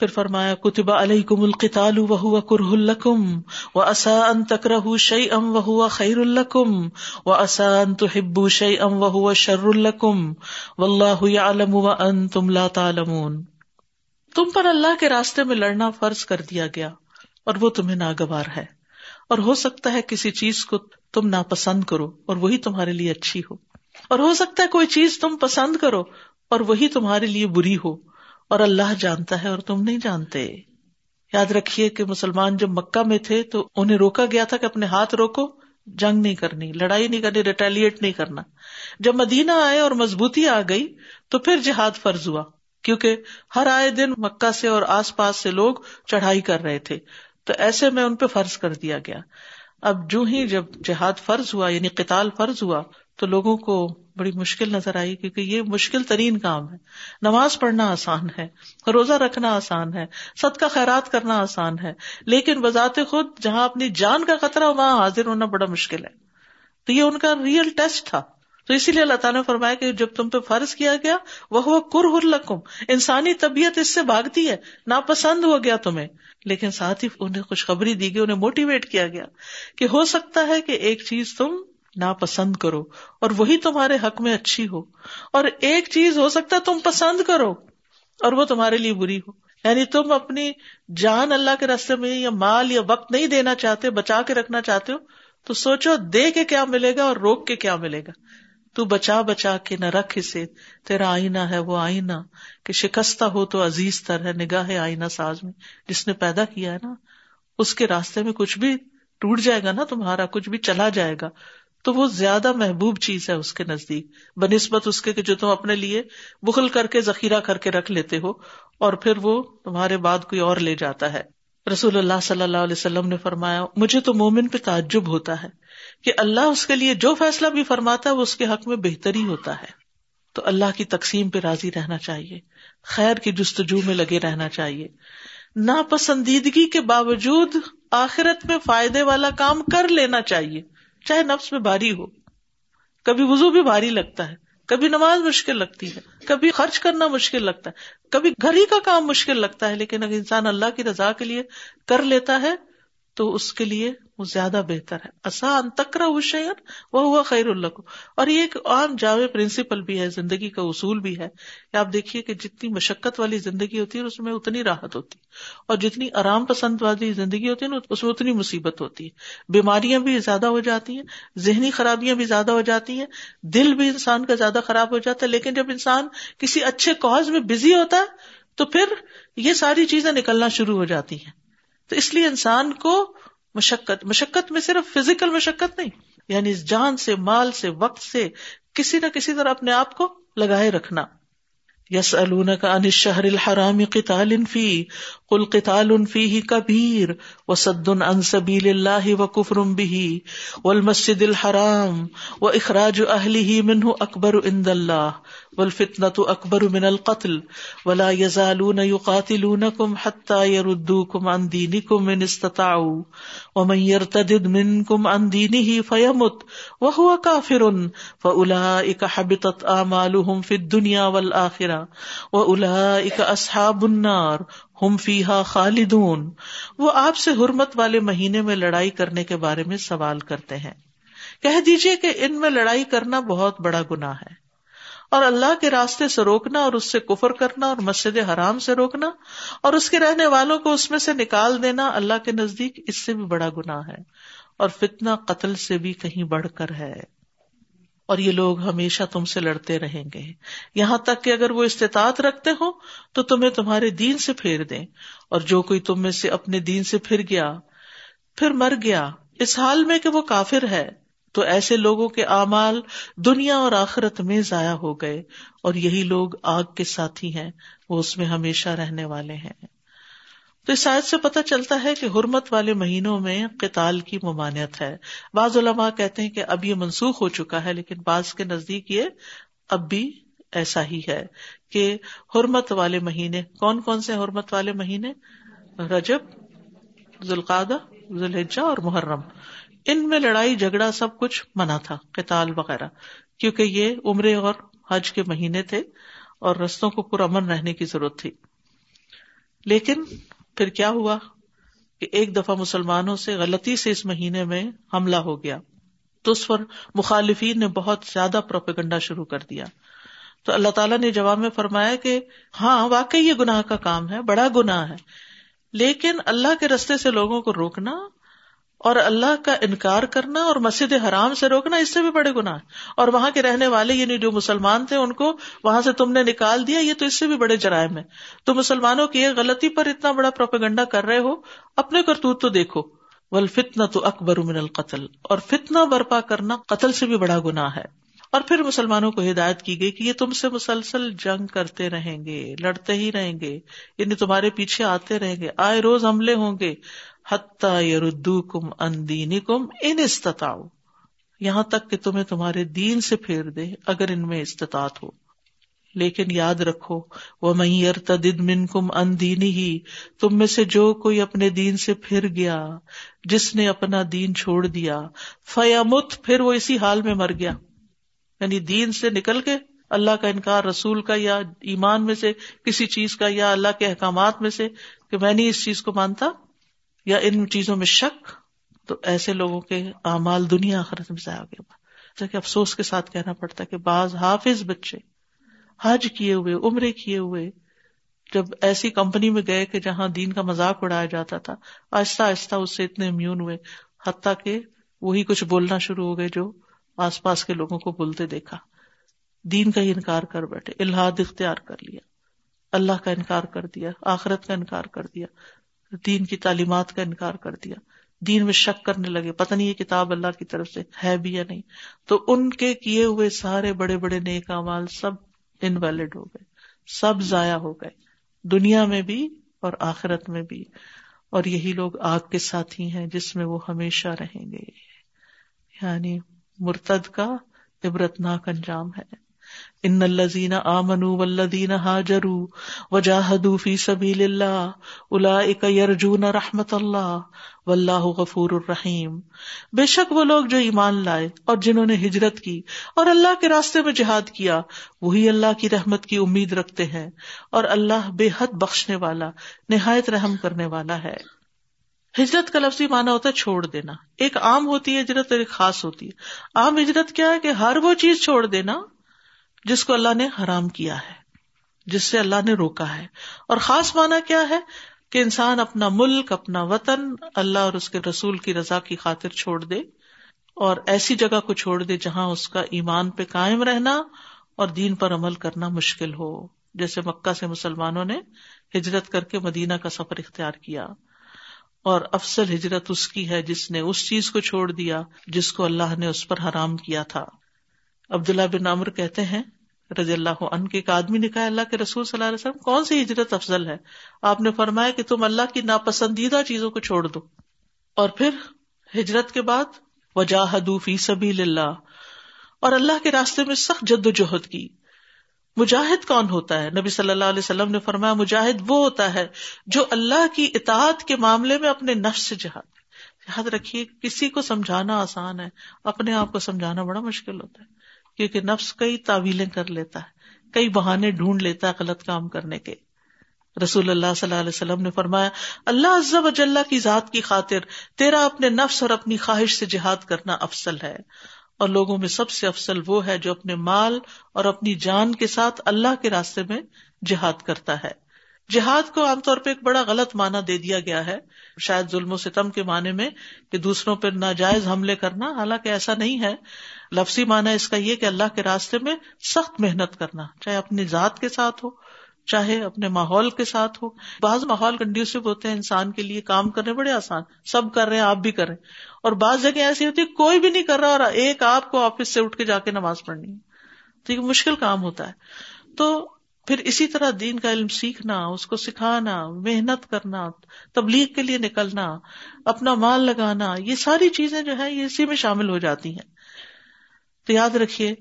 پھر فرمایا، کتب علیہ کم القتال و کرہ الکم و ان تکرہ شعی ام و خیر الکم ان تحبو شعی ام و شر الکم و اللہ عالم و ان تم لا تعلمون. تم پر اللہ کے راستے میں لڑنا فرض کر دیا گیا اور وہ تمہیں ناگوار ہے۔ اور ہو سکتا ہے کسی چیز کو تم ناپسند کرو اور وہی تمہارے لیے اچھی ہو۔ اور ہو سکتا ہے کوئی چیز تم پسند کرو اور وہی تمہارے لیے بری ہو۔ اور اللہ جانتا ہے اور تم نہیں جانتے۔ یاد رکھیے کہ مسلمان جب مکہ میں تھے تو انہیں روکا گیا تھا کہ اپنے ہاتھ روکو، جنگ نہیں کرنی، لڑائی نہیں کرنی ریٹیلیٹ نہیں کرنا۔ جب مدینہ آئے اور مضبوطی آ گئی تو پھر جہاد فرض ہوا، کیونکہ ہر آئے دن مکہ سے اور آس پاس سے لوگ چڑھائی کر رہے تھے۔ تو ایسے میں ان پہ فرض کر دیا گیا۔ اب جو ہی جب جہاد فرض ہوا یعنی قتال فرض ہوا تو لوگوں کو بڑی مشکل نظر آئی کیونکہ یہ مشکل ترین کام ہے۔ نماز پڑھنا آسان ہے، روزہ رکھنا آسان ہے سد کا خیرات کرنا آسان ہے، لیکن بذات خود جہاں اپنی جان کا خطرہ وہاں حاضر ہونا بڑا مشکل ہے۔ تو یہ ان کا ریئل ٹیسٹ تھا۔ تو اسی لیے اللہ تعالیٰ نے فرمایا کہ جب تم پہ فرض کیا گیا وہ کر لکم۔ انسانی طبیعت اس سے بھاگتی ہے، ناپسند ہو گیا تمہیں۔ لیکن ساتھ ہی انہیں خوشخبری دی گئی، انہیں موٹیویٹ کیا گیا کہ ہو سکتا ہے کہ ایک چیز تم ناپسند کرو اور وہی تمہارے حق میں اچھی ہو۔ اور ایک چیز ہو سکتا ہے تم پسند کرو اور وہ تمہارے لیے بری ہو۔ یعنی تم اپنی جان اللہ کے راستے میں یا مال یا وقت نہیں دینا چاہتے، بچا کے رکھنا چاہتے ہو، تو سوچو دے کے کیا ملے گا اور روک کے کیا ملے گا۔ تو بچا بچا کے نہ رکھ اسے، تیرا آئینہ ہے وہ آئینہ۔ کہ شکستہ ہو تو عزیز تر ہے، نگاہ آئینہ ساز میں۔ جس نے پیدا کیا ہے نا، اس کے راستے میں کچھ بھی ٹوٹ جائے گا نا تمہارا، کچھ بھی چلا جائے گا۔ تو وہ زیادہ محبوب چیز ہے اس کے نزدیک۔ بہ نسبت اس کے کہ جو تم اپنے لیے بخل کر کے، ذخیرہ کر کے رکھ لیتے ہو اور پھر وہ تمہارے بعد کوئی اور لے جاتا ہے۔ رسول اللہ صلی اللہ علیہ وسلم نے فرمایا، مجھے تو مومن پہ تعجب ہوتا ہے کہ اللہ اس کے لیے جو فیصلہ بھی فرماتا ہے، وہ اس کے حق میں بہتری ہوتا ہے۔ تو اللہ کی تقسیم پہ راضی رہنا چاہیے۔ خیر کی جستجو میں لگے رہنا چاہیے۔ ناپسندیدگی کے باوجود آخرت میں فائدے والا کام کر لینا چاہیے۔ چاہے نفس میں بھاری ہو، کبھی وزو بھی بھاری لگتا ہے، کبھی نماز مشکل لگتی ہے، کبھی خرچ کرنا مشکل لگتا ہے، کبھی گھر ہی کا کام مشکل لگتا ہے، لیکن اگر انسان اللہ کی رضا کے لیے کر لیتا ہے تو اس کے لیے وہ زیادہ بہتر ہے۔ آسان تکرا حسین وہ ہوا خیر اللہ کو اور یہ ایک عام جامع پرنسپل بھی ہے، زندگی کا اصول بھی ہے۔ کہ آپ دیکھیے کہ جتنی مشقت والی زندگی ہوتی ہے، اس میں اتنی راحت ہوتی اور جتنی آرام پسند والی زندگی ہوتی ہے نا، اس میں اتنی مصیبت ہوتی ہے۔ بیماریاں بھی زیادہ ہو جاتی ہیں، ذہنی خرابیاں بھی زیادہ ہو جاتی ہیں۔ دل بھی انسان کا زیادہ خراب ہو جاتا ہے، لیکن جب انسان کسی اچھے کاز میں بزی ہوتا ہے، تو پھر یہ ساری چیزیں نکلنا شروع ہو جاتی ہیں۔ تو اس لیے انسان کو مشقت مشقت میں صرف فزیکل مشقت نہیں یعنی جان سے، مال سے، وقت سے، کسی نہ کسی طرح اپنے آپ کو لگائے رکھنا۔ یس کا ان شہر الحرام قتال فی، قل قتال فیہ کبیر و سد ان سبیل اللہ و کفر به والمسجد الحرام و اخراج اہلہ منہ اکبر عند اللہ والفتنة اکبر من القتل، ولا يزالون يقاتلونكم حتى يردوكم عن دينكم من استطاعوا ومن يرتدد منكم عن دينه فيمت وهو كافر فأولئك حبطت آمالهم في الدنيا والآخرة وأولئك أصحاب النار ہم فیحا خالدون وہ آپ سے حرمت والے مہینے میں لڑائی کرنے کے بارے میں سوال کرتے ہیں۔ کہہ دیجیے کہ ان میں لڑائی کرنا بہت بڑا گنا ہے۔ اور اللہ کے راستے سے روکنا اور اس سے کفر کرنا اور مسجد حرام سے روکنا اور اس کے رہنے والوں کو اس میں سے نکال دینا اللہ کے نزدیک اس سے بھی بڑا گنا ہے اور فتنا قتل سے بھی کہیں بڑھ کر ہے۔ اور یہ لوگ ہمیشہ تم سے لڑتے رہیں گے۔ یہاں تک کہ اگر وہ استطاعت رکھتے ہو تو تمہیں تمہارے دین سے پھیر دیں۔ اور جو کوئی تم میں سے اپنے دین سے پھر گیا، پھر مر گیا، اس حال میں کہ وہ کافر ہے۔ تو ایسے لوگوں کے اعمال دنیا اور آخرت میں ضائع ہو گئے اور یہی لوگ آگ کے ساتھی ہیں، وہ اس میں ہمیشہ رہنے والے ہیں۔ تو اس شاید سے پتہ چلتا ہے کہ حرمت والے مہینوں میں قتال کی ممانعت ہے۔ بعض علماء کہتے ہیں کہ اب یہ منسوخ ہو چکا ہے، لیکن بعض کے نزدیک یہ اب بھی ایسا ہی ہے کہ حرمت والے مہینے، کون کون سے حرمت والے مہینے؟ رجب ذوالقادہ ذوالحجہ اور محرم۔ ان میں لڑائی جھگڑا سب کچھ منع تھا، قتال وغیرہ، کیونکہ یہ عمرے اور حج کے مہینے تھے اور رستوں کو پرامن رہنے کی ضرورت تھی۔ لیکن پھر کیا ہوا کہ ایک دفعہ مسلمانوں سے غلطی سے اس مہینے میں حملہ ہو گیا۔ تو اس پر مخالفین نے بہت زیادہ پروپیگنڈا شروع کر دیا۔ تو اللہ تعالیٰ نے جواب میں فرمایا کہ ہاں واقعی یہ گناہ کا کام ہے، بڑا گناہ ہے، لیکن اللہ کے رستے سے لوگوں کو روکنا اور اللہ کا انکار کرنا اور مسجد حرام سے روکنا، اس سے بھی بڑے گناہ۔ اور وہاں کے رہنے والے یعنی جو مسلمان تھے، ان کو وہاں سے تم نے نکال دیا، یہ تو اس سے بھی بڑے جرائم ہے تو مسلمانوں کی ایک غلطی پر اتنا بڑا پروپیگنڈا کر رہے ہو، اپنے کرتوت تو دیکھو۔ ول فتنا تو اکبر من القتل۔ اور فتنا برپا کرنا قتل سے بھی بڑا گناہ ہے۔ اور پھر مسلمانوں کو ہدایت کی گئی کہ یہ تم سے مسلسل جنگ کرتے رہیں گے، لڑتے ہی رہیں گے یعنی تمہارے پیچھے آتے رہیں گے، آئے روز حملے ہوں گے۔ ردو کم ان کم ان استطاؤ یہاں تک کہ تمہیں تمہارے دین سے پھیر دے اگر ان میں استطاعت ہو۔ لیکن یاد رکھو وہ میئر تدد من کم ان دینی ہی تم میں سے جو کوئی اپنے دین سے پھر گیا، جس نے اپنا دین چھوڑ دیا فیامت پھر وہ اسی حال میں مر گیا۔ یعنی دین سے نکل کے اللہ کا انکار، رسول کا یا ایمان میں سے کسی چیز کا یا اللہ کے احکامات میں سے کہ میں نہیں اس چیز کو مانتا؟ یا ان چیزوں میں شک، تو ایسے لوگوں کے اعمال دنیا آخرت میں ضائع گیا کہ افسوس کے ساتھ کہنا پڑتا کہ بعض حافظ بچے حج کیے ہوئے، عمرے کیے ہوئے، جب ایسی کمپنی میں گئے کہ جہاں دین کا مذاق اڑایا جاتا تھا، آہستہ آہستہ اس سے اتنے امیون ہوئے، حتیٰ کہ وہی کچھ بولنا شروع ہو گئے جو آس پاس کے لوگوں کو بولتے دیکھا۔ دین کا ہی انکار کر بیٹھے الحاد اختیار کر لیا۔ اللہ کا انکار کر دیا، آخرت کا انکار کر دیا۔ دین کی تعلیمات کا انکار کر دیا۔ دین میں شک کرنے لگے۔ پتہ نہیں یہ کتاب اللہ کی طرف سے ہے بھی یا نہیں۔ تو ان کے کیے ہوئے سارے بڑے بڑے نیک امال سب انویلڈ ہو گئے۔ سب ضائع ہو گئے۔ دنیا میں بھی اور آخرت میں بھی۔ اور یہی لوگ آگ کے ساتھی ہیں جس میں وہ ہمیشہ رہیں گے۔ یعنی مرتد کا عبرت ناک انجام ہے۔ ان الزین آ منو ولدین حاجرو وجاہدو فی سبیل اللہ اولئک یرجون رحمت اللہ واللہ غفور الرحیم۔ بے شک وہ لوگ جو ایمان لائے اور جنہوں نے ہجرت کی اور اللہ کے راستے میں جہاد کیا، وہی اللہ کی رحمت کی امید رکھتے ہیں اور اللہ بے حد بخشنے والا، نہایت رحم کرنے والا ہے۔ ہجرت کا لفظی مانا ہوتا ہے چھوڑ دینا۔ ایک عام ہوتی ہے، ہجرت اور ایک خاص ہوتی ہے۔ عام ہجرت کیا ہے کہ ہر وہ چیز چھوڑ دینا جس کو اللہ نے حرام کیا ہے، جس سے اللہ نے روکا ہے۔ اور خاص مانا کیا ہے کہ انسان اپنا ملک، اپنا وطن اللہ اور اس کے رسول کی رضا کی خاطر چھوڑ دے اور ایسی جگہ کو چھوڑ دے جہاں اس کا ایمان پہ قائم رہنا اور دین پر عمل کرنا مشکل ہو۔ جیسے مکہ سے مسلمانوں نے ہجرت کر کے مدینہ کا سفر اختیار کیا اور افسل ہجرت اس کی ہے جس نے اس چیز کو چھوڑ دیا جس کو اللہ نے اس پر حرام کیا تھا۔ عبداللہ بن عمر کہتے ہیں، رضی اللہ عنہ کے ایک آدمی نے کہا، اللہ کے رسول صلی اللہ علیہ وسلم، کون سی ہجرت افضل ہے؟ آپ نے فرمایا کہ تم اللہ کی ناپسندیدہ چیزوں کو چھوڑ دو۔ اور پھر ہجرت کے بعد وجاہدو فی سبیل اللہ اور اللہ کے راستے میں سخت جد و جہد کی۔ مجاہد کون ہوتا ہے؟ نبی صلی اللہ علیہ وسلم نے فرمایا، مجاہد وہ ہوتا ہے جو اللہ کی اطاعت کے معاملے میں اپنے نفس سے جہاد یاد رکھیے، کسی کو سمجھانا آسان ہے، اپنے آپ کو سمجھانا بڑا مشکل ہوتا ہے۔ کیونکہ نفس کئی تعویلیں کر لیتا ہے، کئی بہانے ڈھونڈ لیتا ہے غلط کام کرنے کے۔ رسول اللہ صلی اللہ علیہ وسلم نے فرمایا، اللہ عزب اجلّہ کی ذات کی خاطر تیرا اپنے نفس اور اپنی خواہش سے جہاد کرنا افسل ہے۔ اور لوگوں میں سب سے افسل وہ ہے جو اپنے مال اور اپنی جان کے ساتھ اللہ کے راستے میں جہاد کرتا ہے۔ جہاد کو عام طور پہ ایک بڑا غلط معنی دے دیا گیا ہے۔ شاید ظلم و ستم کے معنی میں کہ دوسروں پہ ناجائز حملے کرنا، حالانکہ ایسا نہیں ہے۔ لفظی معنی اس کا یہ کہ اللہ کے راستے میں سخت محنت کرنا، چاہے اپنی ذات کے ساتھ ہو، چاہے اپنے ماحول کے ساتھ ہو۔ بعض ماحول کنڈیوسو ہوتے ہیں، انسان کے لیے کام کرنے بڑے آسان، سب کر رہے ہیں، آپ بھی کریں اور بعض جگہ ایسی ہوتی ہے، کوئی بھی نہیں کر رہا اور ایک آپ کو آفس سے اٹھ کے جا کے نماز پڑھنی ہے۔ تو یہ مشکل کام ہوتا ہے۔ تو پھر اسی طرح دین کا علم سیکھنا، اس کو سکھانا، محنت کرنا، تبلیغ کے لیے نکلنا، اپنا مال لگانا، یہ ساری چیزیں جو ہے یہ اسی میں شامل ہو جاتی ہیں۔ تو یاد رکھیے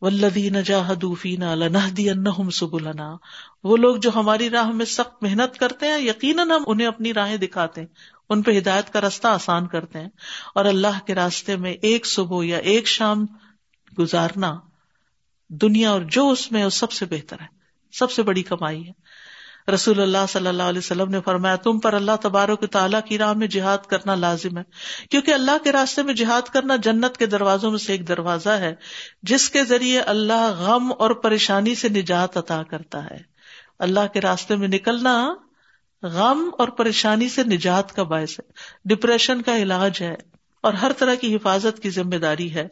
ولدی نجاہدوفینا لنہدی انہم سبلنا۔ وہ لوگ جو ہماری راہ میں سخت محنت کرتے ہیں، یقیناً ہم انہیں اپنی راہیں دکھاتے ہیں، ان پہ ہدایت کا راستہ آسان کرتے ہیں۔ اور اللہ کے راستے میں ایک صبح یا ایک شام گزارنا، دنیا اور جو اس میں سب سے بہتر ہے۔ سب سے بڑی کمائی ہے۔ رسول اللہ صلی اللہ علیہ وسلم نے فرمایا، تم پر اللہ تبارک تعالیٰ کی راہ میں جہاد کرنا لازم ہے۔ کیونکہ اللہ کے راستے میں جہاد کرنا جنت کے دروازوں میں سے ایک دروازہ ہے، جس کے ذریعے اللہ غم اور پریشانی سے نجات عطا کرتا ہے۔ اللہ کے راستے میں نکلنا غم اور پریشانی سے نجات کا باعث ہے۔ ڈپریشن کا علاج ہے اور ہر طرح کی حفاظت کی ذمہ داری ہے۔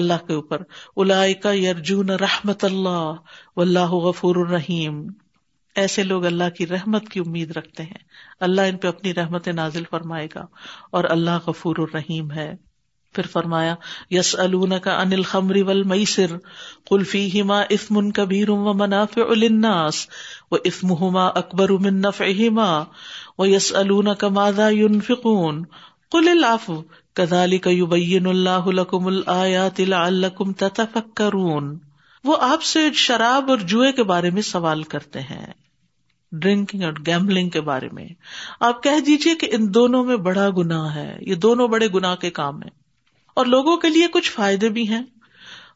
اللہ کے اوپر. الا یرجون رحمت اللہ اللہ غفور الرحیم. ایسے لوگ اللہ کی رحمت کی امید رکھتے ہیں. اللہ ان پہ اپنی رحمت نازل فرمائے گا اور اللہ غفور الرحیم ہے. پھر فرمایا یس کا انل خمری ول میسر قلفی ہما اسمن کبیر و منافع الناس و اسم ہما اکبر من نفعہما و یس کا ماذا ينفقون قل العفو کذالک یبین اللہ لکم الآیات لعلکم تتفکرون وہ آپ سے شراب اور جوئے کے بارے میں سوال کرتے ہیں، ڈرنکنگ اور گیملنگ کے بارے میں۔ آپ کہہ دیجیے کہ ان دونوں میں بڑا گنا ہے، یہ دونوں بڑے گنا کے کام ہیں۔ اور لوگوں کے لیے کچھ فائدے بھی ہیں۔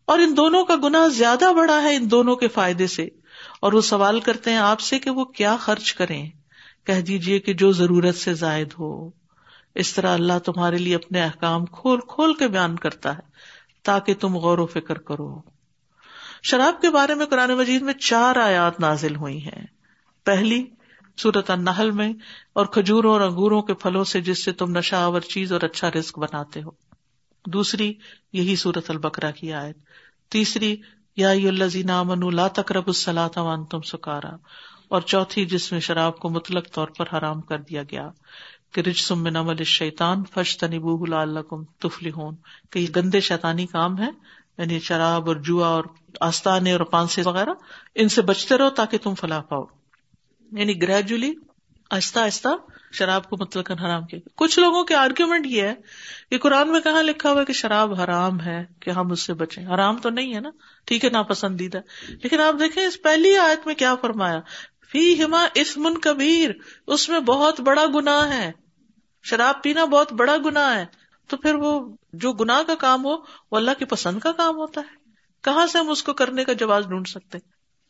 اور ان دونوں کا گنا زیادہ بڑا ہے ان دونوں کے فائدے سے۔ اور وہ سوال کرتے ہیں آپ سے کہ وہ کیا خرچ کریں۔ کہہ دیجیے کہ جو ضرورت سے زائد ہو۔ اس طرح اللہ تمہارے لیے اپنے احکام کھول کھول کے بیان کرتا ہے تاکہ تم غور و فکر کرو۔ شراب کے بارے میں قرآن مجید میں چار آیات نازل ہوئی ہیں۔ پہلی سورت النحل میں، اور کھجوروں اور انگوروں کے پھلوں سے جس سے تم نشا آور چیز اور اچھا رسک بناتے ہو۔ دوسری، یہی سورت البکرا کی آیت۔ تیسری، یا من لا تقرب السلاۃ وان تم سکارا۔ اور چوتھی، جس میں شراب کو مطلق طور پر حرام کر دیا گیا۔ کہ رج سم میں نمل شیتان فش تنبو اللہ تفلی کہ یہ گندے شیتانی کام ہے یعنی شراب اور جوا اور آستانے اور پانسے وغیرہ، ان سے بچتے رہو تاکہ تم فلاح پاؤ۔ یعنی گریجولی آہستہ آہستہ شراب کو مطلق حرام کیا۔ کچھ لوگوں کے آرگیومنٹ یہ ہے کہ قرآن میں کہاں لکھا ہوا ہے کہ شراب حرام ہے کہ ہم اس سے بچیں۔ حرام تو نہیں ہے نا، ٹھیک ہے، ناپسندیدہ۔ لیکن آپ دیکھیں، اس پہلی آیت میں کیا فرمایا؟ فی ہما اسمن کبیر، اس میں بہت بڑا گنا ہے۔ شراب پینا بہت بڑا گنا ہے، تو پھر وہ جو گنا کا کام ہو، وہ اللہ کی پسند کا کام ہوتا ہے۔ کہاں سے ہم اس کو کرنے کا جواز ڈھونڈ سکتے؟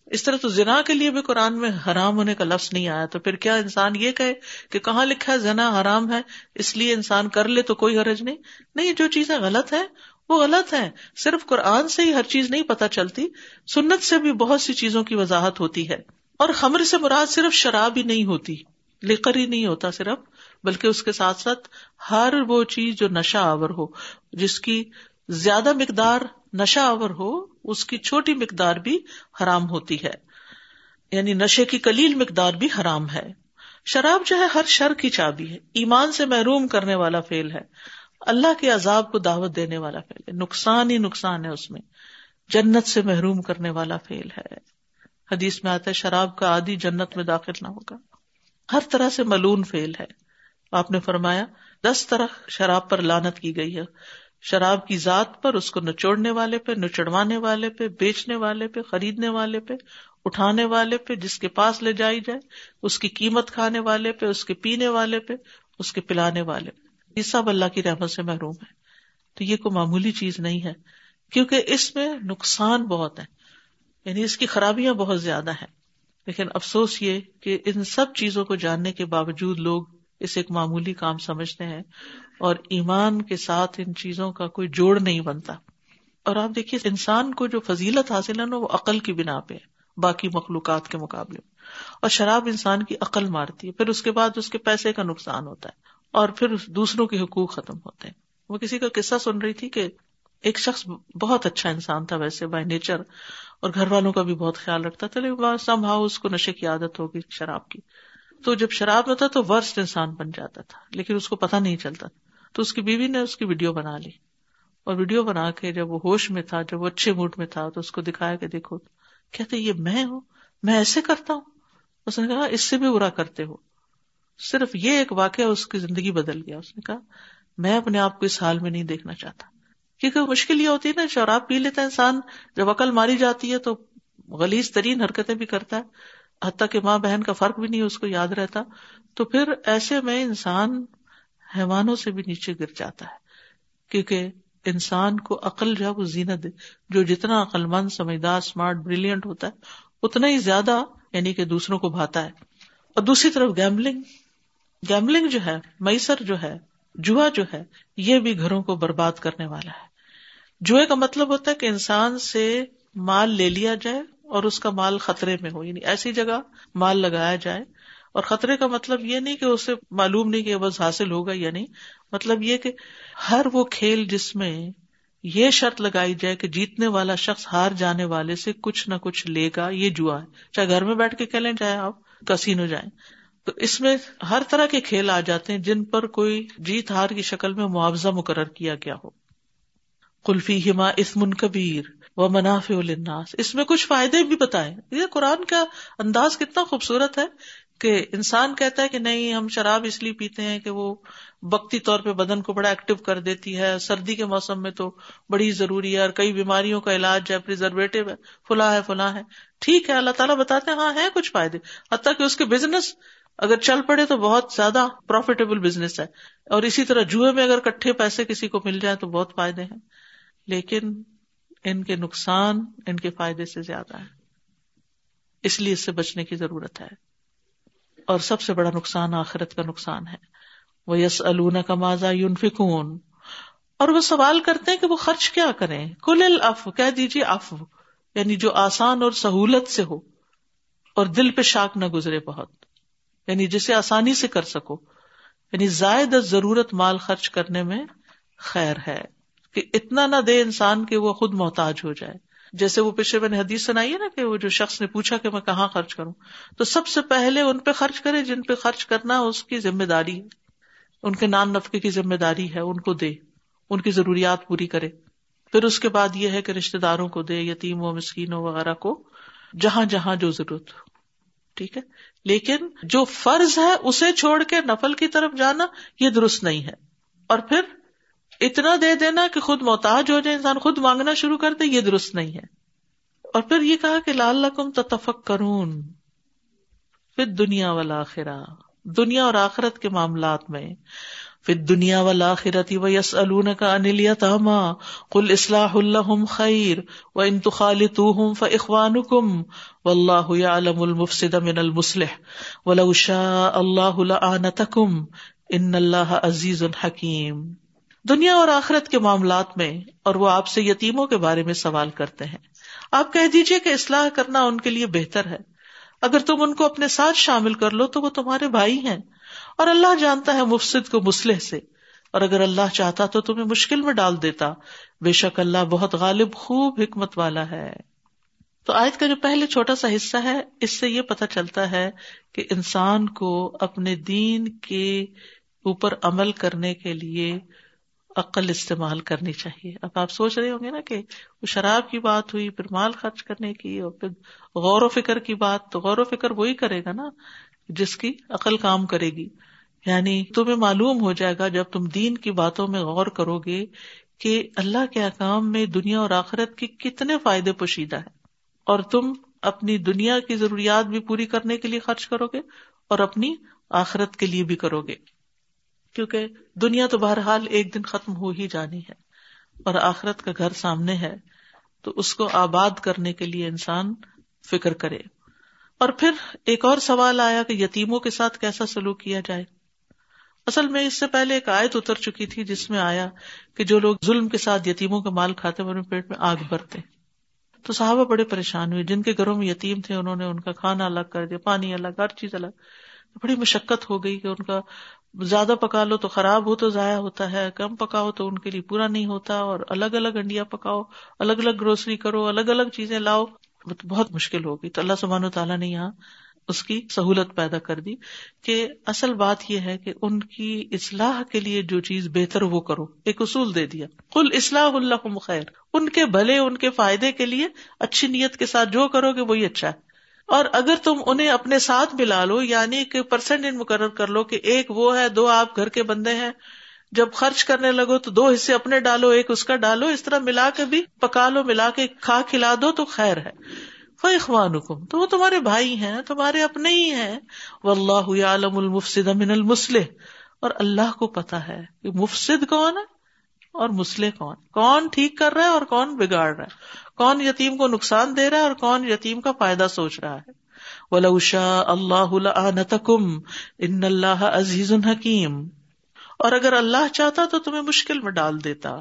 اس طرح تو زنا کے لیے بھی قرآن میں حرام ہونے کا لفظ نہیں آیا، تو پھر کیا انسان یہ کہے کہ کہاں لکھا ہے زنا حرام ہے، اس لیے انسان کر لے تو کوئی حرج نہیں؟ نہیں، جو چیزیں غلط ہے وہ غلط ہے صرف قرآن سے ہی ہر چیز نہیں پتہ چلتی، سنت سے بھی بہت سی چیزوں کی وضاحت ہوتی ہے۔ اور خمر سے مراد صرف شراب ہی نہیں ہوتی، لکر ہی نہیں ہوتا صرف۔ بلکہ اس کے ساتھ ساتھ ہر وہ چیز جو نشہ آور ہو، جس کی زیادہ مقدار نشہ آور ہو، اس کی چھوٹی مقدار بھی حرام ہوتی ہے۔ یعنی نشے کی کلیل مقدار بھی حرام ہے۔ شراب جو ہے ہر شر کی چابی ہے۔ ایمان سے محروم کرنے والا فیل ہے۔ اللہ کے عذاب کو دعوت دینے والا فیل ہے۔ نقصان ہی نقصان ہے اس میں۔ جنت سے محروم کرنے والا فیل ہے۔ حدیث میں آتا ہے، شراب کا عادی جنت میں داخل نہ ہوگا۔ ہر طرح سے ملون فیل ہے۔ آپ نے فرمایا، دس طرح شراب پر لانت کی گئی ہے۔ شراب کی ذات پر اس کو نچوڑنے والے پہ، نچڑوانے والے پہ، بیچنے والے پہ، خریدنے والے پہ، اٹھانے والے پہ، جس کے پاس لے جائی جائے، اس کی قیمت کھانے والے پہ، اس کے پینے والے پہ، اس کے پلانے والے پہ۔ یہ سب اللہ کی رحمت سے محروم ہے تو یہ کوئی معمولی چیز نہیں ہے، کیونکہ اس میں نقصان بہت ہے یعنی اس کی خرابیاں بہت زیادہ ہیں۔ لیکن افسوس یہ کہ ان سب چیزوں کو جاننے کے باوجود لوگ اسے ایک معمولی کام سمجھتے ہیں اور ایمان کے ساتھ ان چیزوں کا کوئی جوڑ نہیں بنتا۔ اور آپ دیکھیے، انسان کو جو فضیلت حاصل ہے نا، وہ عقل کی بنا پہ باقی مخلوقات کے مقابلے۔ میں اور شراب انسان کی عقل مارتی ہے، پھر اس کے بعد اس کے پیسے کا نقصان ہوتا ہے اور پھر دوسروں کے حقوق ختم ہوتے ہیں۔ وہ کسی کا قصہ سن رہی تھی کہ ایک شخص بہت اچھا انسان تھا ویسے، بائی نیچر، اور گھر والوں کا بھی بہت خیال رکھتا تھا، لیکن سم ہاؤ اس کو نشے کی عادت ہوگی شراب کی۔ تو جب شراب ہوتا تو ورسٹ انسان بن جاتا تھا، لیکن اس کو پتا نہیں چلتا تو اس کی بیوی نے اس کی ویڈیو بنا لی۔ اور ویڈیو بنا کے جب وہ ہوش میں تھا، جب وہ اچھے موڈ میں تھا، تو اس کو دکھایا کہ دیکھو، کہتے یہ میں ہوں، میں ایسے کرتا ہوں۔ اس نے کہا، اس سے بھی برا کرتے ہو۔ صرف یہ ایک واقعہ اس کی زندگی بدل گیا۔ اس نے کہا، میں اپنے آپ کو اس حال میں نہیں دیکھنا چاہتا۔ کیونکہ مشکل یہ ہوتی ہے نا، شراب پی لیتا ہے انسان، جب عقل ماری جاتی ہے تو غلیظ ترین حرکتیں بھی کرتا ہے۔ حتیٰ کہ ماں بہن کا فرق بھی نہیں، اس کو یاد رہتا، تو پھر ایسے میں انسان حیوانوں سے بھی نیچے گر جاتا ہے، کیونکہ انسان کو عقل جو ہے وہ زینت جو جتنا عقل مند سمجھدار اسمارٹ بریلینٹ ہوتا ہے، اتنا ہی زیادہ یعنی کہ دوسروں کو بھاتا ہے۔ اور دوسری طرف گیملنگ گیملنگ جو ہے، میسر جو ہے، جوا جو ہے، یہ بھی گھروں کو برباد کرنے والا ہے۔ جوئے کا مطلب ہوتا ہے کہ انسان سے مال لے لیا جائے اور اس کا مال خطرے میں ہو۔ یعنی ایسی جگہ مال لگایا جائے۔ اور خطرے کا مطلب یہ نہیں کہ اسے معلوم نہیں کہ بس حاصل ہوگا یا نہیں۔ مطلب یہ کہ ہر وہ کھیل جس میں یہ شرط لگائی جائے کہ جیتنے والا شخص ہار جانے والے سے کچھ نہ کچھ لے گا، یہ جوا ہے۔ چاہے گھر میں بیٹھ کے کھیلیں، چاہے آپ کسینو جائیں۔ تو اس میں ہر طرح کے کھیل آ جاتے ہیں جن پر کوئی جیت ہار کی شکل میں معاوضہ مقرر کیا گیا ہو۔ کلفی ہما اسمن کبیر۔ و منافع الناس اس میں کچھ فائدے بھی بتائے یہ قرآن کا انداز کتنا خوبصورت ہے کہ انسان کہتا ہے کہ نہیں، ہم شراب اس لیے پیتے ہیں کہ وہ وقتی طور پہ بدن کو بڑا ایکٹیو کر دیتی ہے، سردی کے موسم میں تو بڑی ضروری ہے اور کئی بیماریوں کا علاج ہے پرزرویٹو ہے، فلاں ہے فلاں ہے۔ ٹھیک ہے، اللہ تعالیٰ بتاتے ہیں ہاں ہے کچھ فائدے۔ حتیٰ کہ اس کے بزنس اگر چل پڑے تو بہت زیادہ پروفیٹیبل بزنس ہے۔ اور اسی طرح جوئے میں اگر کٹھے پیسے کسی کو مل جائے تو بہت فائدے ہیں۔ لیکن ان کے نقصان ان کے فائدے سے زیادہ ہے۔ اس لیے اس سے بچنے کی ضرورت ہے۔ اور سب سے بڑا نقصان آخرت کا نقصان ہے۔ وہ یس النا کا ماضا یون فکون اور وہ سوال کرتے ہیں کہ وہ خرچ کیا کریں۔ کل اف کہہ دیجیے اف یعنی جو آسان اور سہولت سے ہو۔ اور دل پہ شاک نہ گزرے بہت۔ یعنی جسے آسانی سے کر سکو۔ یعنی زائد ضرورت مال خرچ کرنے میں خیر ہے۔ کہ اتنا نہ دے انسان کہ وہ خود محتاج ہو جائے۔ جیسے وہ پیچھے میں نے حدیث سنائی ہے نا کہ وہ جو شخص نے پوچھا کہ میں کہاں خرچ کروں، تو سب سے پہلے ان پہ خرچ کرے، جن پہ خرچ کرنا اس کی ذمہ داری ہے۔ ان کے نان نفقے کی ذمہ داری ہے، ان کو دے، ان کی ضروریات پوری کرے۔ پھر اس کے بعد یہ ہے کہ رشتے داروں کو دے یتیم و مسکینوں وغیرہ کو، جہاں جہاں جو ضرورت ہو۔ ٹھیک ہے؟ لیکن جو فرض ہے، اسے چھوڑ کے نفل کی طرف جانا، یہ درست نہیں ہے۔ اور پھر اتنا دے دینا کہ خود محتاج ہو جائے، انسان خود مانگنا شروع کر دے، یہ درست نہیں ہے۔ اور پھر یہ کہا کہ لال لقم تفک کرون پھر دنیا والا آخرا دنیا اور آخرت کے معاملات میں۔ پھر دنیا والا آخرت و یس الون کا انلیا تما کل اصلاح اللہ خیر و انتخال تو ف اخوان کم و اللہ علم المفسد من المسلح و لوشا اللہ تکم ان اللہ عزیز الحکیم دنیا اور آخرت کے معاملات میں اور وہ آپ سے یتیموں کے بارے میں سوال کرتے ہیں۔ آپ کہہ دیجیے کہ اصلاح کرنا ان کے لیے بہتر ہے۔ اگر تم ان کو اپنے ساتھ شامل کر لو تو وہ تمہارے بھائی ہیں۔ اور اللہ جانتا ہے مفسد کو مسلح سے۔ اور اگر اللہ چاہتا تو تمہیں مشکل میں ڈال دیتا۔ بے شک اللہ بہت غالب، خوب حکمت والا ہے۔ تو آج کا جو پہلے چھوٹا سا حصہ ہے، اس سے یہ پتا چلتا ہے کہ انسان کو اپنے دین کے اوپر عمل کرنے کے لیے عقل استعمال کرنی چاہیے۔ اب آپ سوچ رہے ہوں گے نا کہ وہ شراب کی بات ہوئی، پھر مال خرچ کرنے کی اور پھر غور و فکر کی بات، تو غور و فکر وہی کرے گا نا جس کی عقل کام کرے گی۔ یعنی تمہیں معلوم ہو جائے گا جب تم دین کی باتوں میں غور کرو گے کہ اللہ کے احکام میں دنیا اور آخرت کی کتنے فائدے پوشیدہ ہے اور تم اپنی دنیا کی ضروریات بھی پوری کرنے کے لیے خرچ کرو گے اور اپنی آخرت کے لیے بھی کرو گے۔ کیونکہ دنیا تو بہرحال ایک دن ختم ہو ہی جانی ہے، اور آخرت کا گھر سامنے ہے، تو اس کو آباد کرنے کے لیے انسان فکر کرے۔ اور پھر ایک اور سوال آیا کہ یتیموں کے ساتھ کیسا سلوک کیا جائے۔ اصل میں اس سے پہلے ایک آیت اتر چکی تھی جس میں آیا کہ جو لوگ ظلم کے ساتھ یتیموں کا مال کھاتے وہ پیٹ میں آگ بھرتے تو صحابہ بڑے پریشان ہوئے، جن کے گھروں میں یتیم تھے انہوں نے ان کا کھانا الگ کر دیا، پانی الگ، ہر چیز الگ۔ بڑی مشقت ہو گئی کہ ان کا زیادہ پکا لو تو خراب ہو تو ضائع ہوتا ہے، کم پکاؤ تو ان کے لیے پورا نہیں ہوتا، اور الگ الگ انڈیا پکاؤ، الگ الگ گروسری کرو، الگ الگ چیزیں لاؤ، بہت مشکل ہوگی تو اللہ سبحانہ تعالیٰ نے یہاں اس کی سہولت پیدا کر دی کہ اصل بات یہ ہے کہ ان کی اصلاح کے لیے جو چیز بہتر وہ کرو۔ ایک اصول دے دیا۔ کل اصلاح اللہ خیر ان کے بھلے، ان کے فائدے کے لیے اچھی نیت کے ساتھ جو کرو گے وہی اچھا ہے۔ اور اگر تم انہیں اپنے ساتھ ملا لو یعنی کہ پرسنٹ مقرر کر لو کہ ایک وہ ہے، دو آپ گھر کے بندے ہیں، جب خرچ کرنے لگو تو دو حصے اپنے ڈالو، ایک اس کا ڈالو، اس طرح ملا کے بھی پکا لو، ملا کے کھا کھلا دو تو خیر ہے۔ وہ اخوان حکم تو وہ تمہارے بھائی ہیں، تمہارے اپنے ہی ہیں۔ وہ اللہ المفسد امن المسلح اور اللہ کو پتا ہے کہ مفسد کون ہے اور مسلح کون۔ کون ٹھیک کر رہا ہے اور کون بگاڑ رہا ہے۔ کون یتیم کو نقصان دے رہا ہے اور کون یتیم کا فائدہ سوچ رہا ہے؟ ولاشا اللہ نتکم ان اللہ عزیز الحکیم اور اگر اللہ چاہتا تو تمہیں مشکل میں ڈال دیتا۔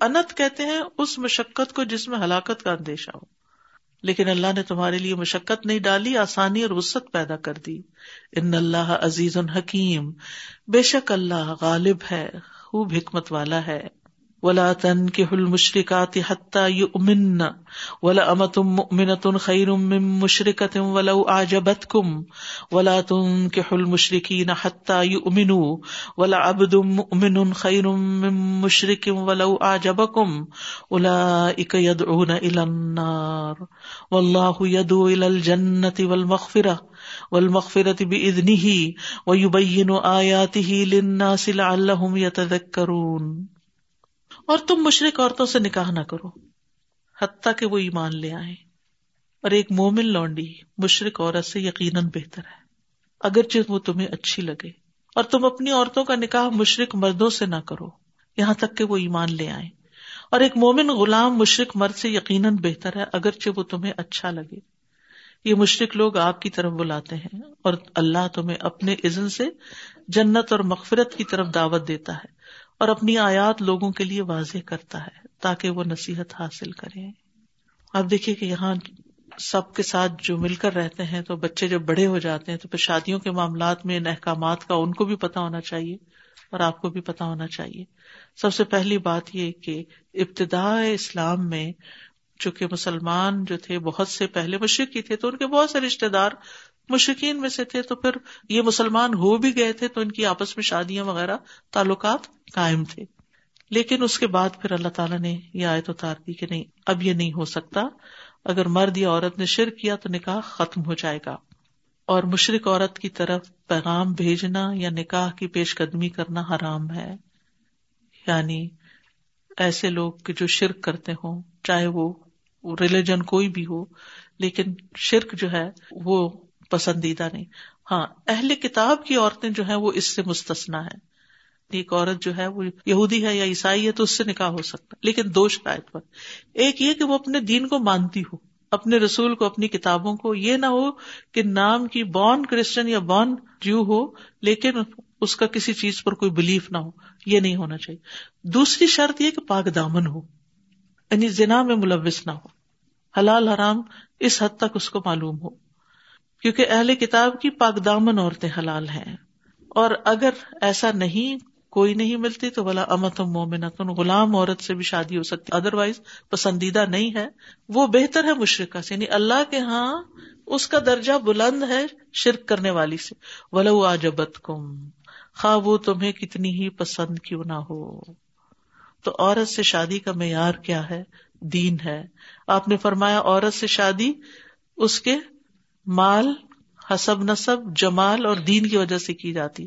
انت کہتے ہیں اس مشقت کو جس میں ہلاکت کا اندیشہ ہو۔ لیکن اللہ نے تمہارے لیے مشقت نہیں ڈالی، آسانی اور وسط پیدا کر دی۔ ان اللہ عزیز الحکیم بے شک اللہ غالب ہے، خوب حکمت والا ہے۔ ولا تن کے حل مشرقات حتہ امن ولا امت منت خیر مشرقت ولا آجبت کم ولا تن کے حل مشرقین حتہ امن ولا ابد امن خیر مشرق ولا آجب کم الا اک ید اون النار. واللہ یدو ال الجنت والمغفرہ والمغفرة بإذنه. ويبين آياته للناس لعلهم يتذكرون. اور تم مشرق عورتوں سے نکاح نہ کرو، حتیٰ کہ وہ ایمان لے آئے اور ایک مومن لونڈی مشرق عورت سے یقیناً بہتر ہے، اگرچہ وہ تمہیں اچھی لگے۔ اور تم اپنی عورتوں کا نکاح مشرق مردوں سے نہ کرو، یہاں تک کہ وہ ایمان لے آئے اور ایک مومن غلام مشرق مرد سے یقیناً بہتر ہے، اگرچہ وہ تمہیں اچھا لگے۔ یہ مشرق لوگ آپ کی طرف بلاتے ہیں، اور اللہ تمہیں اپنے عزن سے جنت اور مغفرت کی طرف دعوت دیتا ہے۔ اور اپنی آیات لوگوں کے لیے واضح کرتا ہے تاکہ وہ نصیحت حاصل کرے اب دیکھیے کہ یہاں سب کے ساتھ جو مل کر رہتے ہیں تو بچے جب بڑے ہو جاتے ہیں تو پھر شادیوں کے معاملات میں ان احکامات کا ان کو بھی پتا ہونا چاہیے اور آپ کو بھی پتا ہونا چاہیے۔ سب سے پہلی بات یہ کہ ابتدا اسلام میں چونکہ مسلمان جو تھے بہت سے پہلے مشرقی تھے تو ان کے بہت سے رشتے دار مشرقین میں سے تھے تو پھر یہ مسلمان ہو بھی گئے تھے تو ان کی آپس میں شادیاں وغیرہ تعلقات قائم تھے۔ لیکن اس کے بعد پھر اللہ تعالیٰ نے یہ آئے تو تار دی کہ نہیں، اب یہ نہیں ہو سکتا۔ اگر مرد یا عورت نے شر کیا تو نکاح ختم ہو جائے گا۔ اور مشرق عورت کی طرف پیغام بھیجنا یا نکاح کی پیش قدمی کرنا حرام ہے۔ یعنی ایسے لوگ جو شرک کرتے ہوں، چاہے وہ ریلیجن کوئی بھی ہو، لیکن شرک جو ہے وہ پسندیدہ نہیں۔ ہاں اہل کتاب کی عورتیں جو ہیں وہ اس سے مستثنا ہے ایک عورت جو ہے وہ یہودی ہے یا عیسائی ہے تو اس سے نکاح ہو سکتا لیکن دو شکایت پر۔ ایک یہ کہ وہ اپنے دین کو مانتی ہو، اپنے رسول کو، اپنی کتابوں کو۔ یہ نہ ہو کہ نام کی بورن کرسچن یا بورن جو ہو، لیکن اس کا کسی چیز پر کوئی بلیف نہ ہو۔ یہ نہیں ہونا چاہیے۔ دوسری شرط یہ کہ پاک دامن ہو یعنی زنا میں ملوث نہ ہو۔ حلال حرام اس حد تک اس کو معلوم ہو۔ کیونکہ اہل کتاب کی پاک دامن عورتیں حلال ہیں۔ اور اگر ایسا نہیں، کوئی نہیں ملتی تو بلا امت مومنت غلام عورت سے بھی شادی ہو سکتی۔ ادر وائز پسندیدہ نہیں ہے۔ وہ بہتر ہے مشرقہ سے یعنی اللہ کے ہاں اس کا درجہ بلند ہے شرک کرنے والی سے۔ ولو آجبت کم خواہ وہ تمہیں کتنی ہی پسند کیوں نہ ہو۔ تو عورت سے شادی کا معیار کیا ہے؟ دین ہے۔ آپ نے فرمایا عورت سے شادی اس کے مال، حسب نصب، جمال اور دین کی وجہ سے کی جاتی۔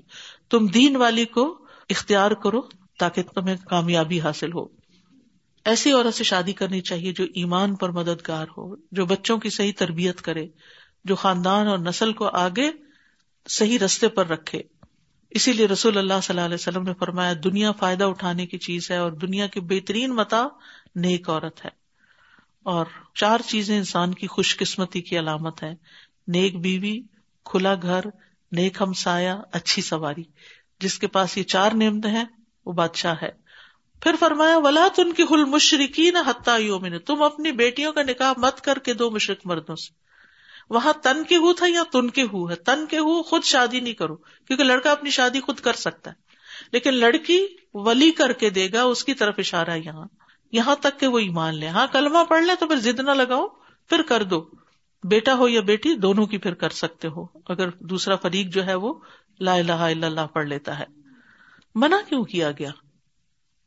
تم دین والی کو اختیار کرو تاکہ تمہیں کامیابی حاصل ہو۔ ایسی عورت سے شادی کرنی چاہیے جو ایمان پر مددگار ہو، جو بچوں کی صحیح تربیت کرے، جو خاندان اور نسل کو آگے صحیح رستے پر رکھے۔ اسی لیے رسول اللہ صلی اللہ علیہ وسلم نے فرمایا، دنیا فائدہ اٹھانے کی چیز ہے اور دنیا کی بہترین متا نیک عورت ہے۔ اور چار چیزیں انسان کی خوش قسمتی کی علامت ہے نیک بیوی، کھلا گھر، نیک ہمسایا اچھی سواری۔ جس کے پاس یہ چار نعمت ہیں، وہ بادشاہ ہے۔ پھر فرمایا، ولا تن کی حل مشرقی نہ تم اپنی بیٹیوں کا نکاح مت کر کے دو مشرق مردوں سے۔ وہاں تن کے ہو تھا یا تن کے ہو ہے؟ تن کے ہو خود شادی نہیں کرو، کیونکہ لڑکا اپنی شادی خود کر سکتا ہے۔ لیکن لڑکی ولی کر کے دے گا، اس کی طرف اشارہ یہاں۔ یہاں تک کہ وہ ایمان لے۔ ہاں کلمہ پڑھ لے تو پھر زد نہ لگاؤ، پھر کر دو۔ بیٹا ہو یا بیٹی، دونوں کی پھر کر سکتے ہو۔ اگر دوسرا فریق جو ہے وہ لا الہ الا اللہ پڑھ لیتا ہے۔ منع کیوں کیا گیا؟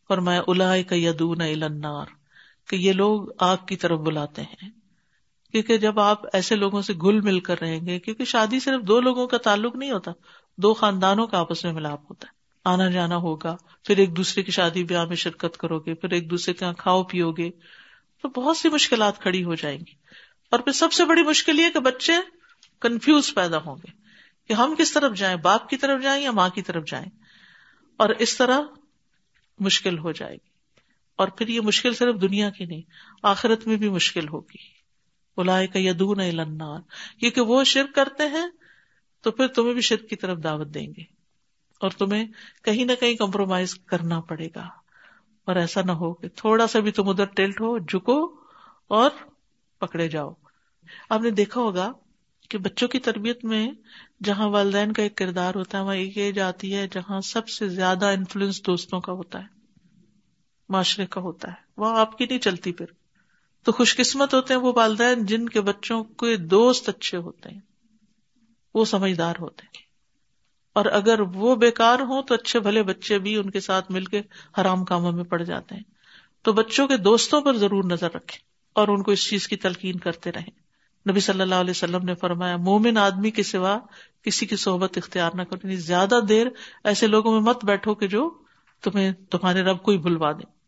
اور میں الا یدون النار، کہ یہ لوگ آگ کی طرف بلاتے ہیں۔ کیونکہ جب آپ ایسے لوگوں سے گل مل کر رہیں گے، کیونکہ شادی صرف دو لوگوں کا تعلق نہیں ہوتا، دو خاندانوں کا آپس میں ملاپ ہوتا ہے۔ آنا جانا ہوگا، پھر ایک دوسرے کی شادی بیاہ میں شرکت کرو گے، پھر ایک دوسرے کے یہاں کھاؤ پیو گے، تو بہت سی مشکلات کھڑی ہو جائیں گی۔ اور پھر سب سے بڑی مشکل یہ کہ بچے کنفیوز پیدا ہوں گے کہ ہم کس طرف جائیں، باپ کی طرف جائیں یا ماں کی طرف جائیں، اور اس طرح مشکل ہو جائے گی۔ اور پھر یہ مشکل صرف دنیا کی نہیں، آخرت میں بھی مشکل ہوگی۔ بلائے کا یدون النار۔ کیونکہ وہ شرک کرتے ہیں، تو پھر تمہیں بھی شرک کی طرف دعوت دیں گے۔ اور تمہیں کہیں نہ کہیں کمپرومائز کرنا پڑے گا۔ اور ایسا نہ ہو کہ تھوڑا سا بھی تم ادھر ٹلٹ ہو، جھکو اور پکڑے جاؤ۔ آپ نے دیکھا ہوگا کہ بچوں کی تربیت میں جہاں والدین کا ایک کردار ہوتا ہے، وہاں ایک ایج آتی ہے جہاں سب سے زیادہ انفلوئنس دوستوں کا ہوتا ہے، معاشرے کا ہوتا ہے۔ وہاں آپ کی نہیں چلتی پھر۔ تو خوش قسمت ہوتے ہیں وہ والدین جن کے بچوں کے دوست اچھے ہوتے ہیں، وہ سمجھدار ہوتے ہیں۔ اور اگر وہ بیکار ہوں تو اچھے بھلے بچے بھی ان کے ساتھ مل کے حرام کاموں میں پڑ جاتے ہیں۔ تو بچوں کے دوستوں پر ضرور نظر رکھے اور ان کو اس چیز کی تلقین کرتے رہیں۔ نبی صلی اللہ علیہ وسلم نے فرمایا، مومن آدمی کے سوا کسی کی صحبت اختیار نہ کرو یعنی زیادہ دیر ایسے لوگوں میں مت بیٹھو کہ جو تمہیں، تمہارے رب کو ہی بھلوا دیں۔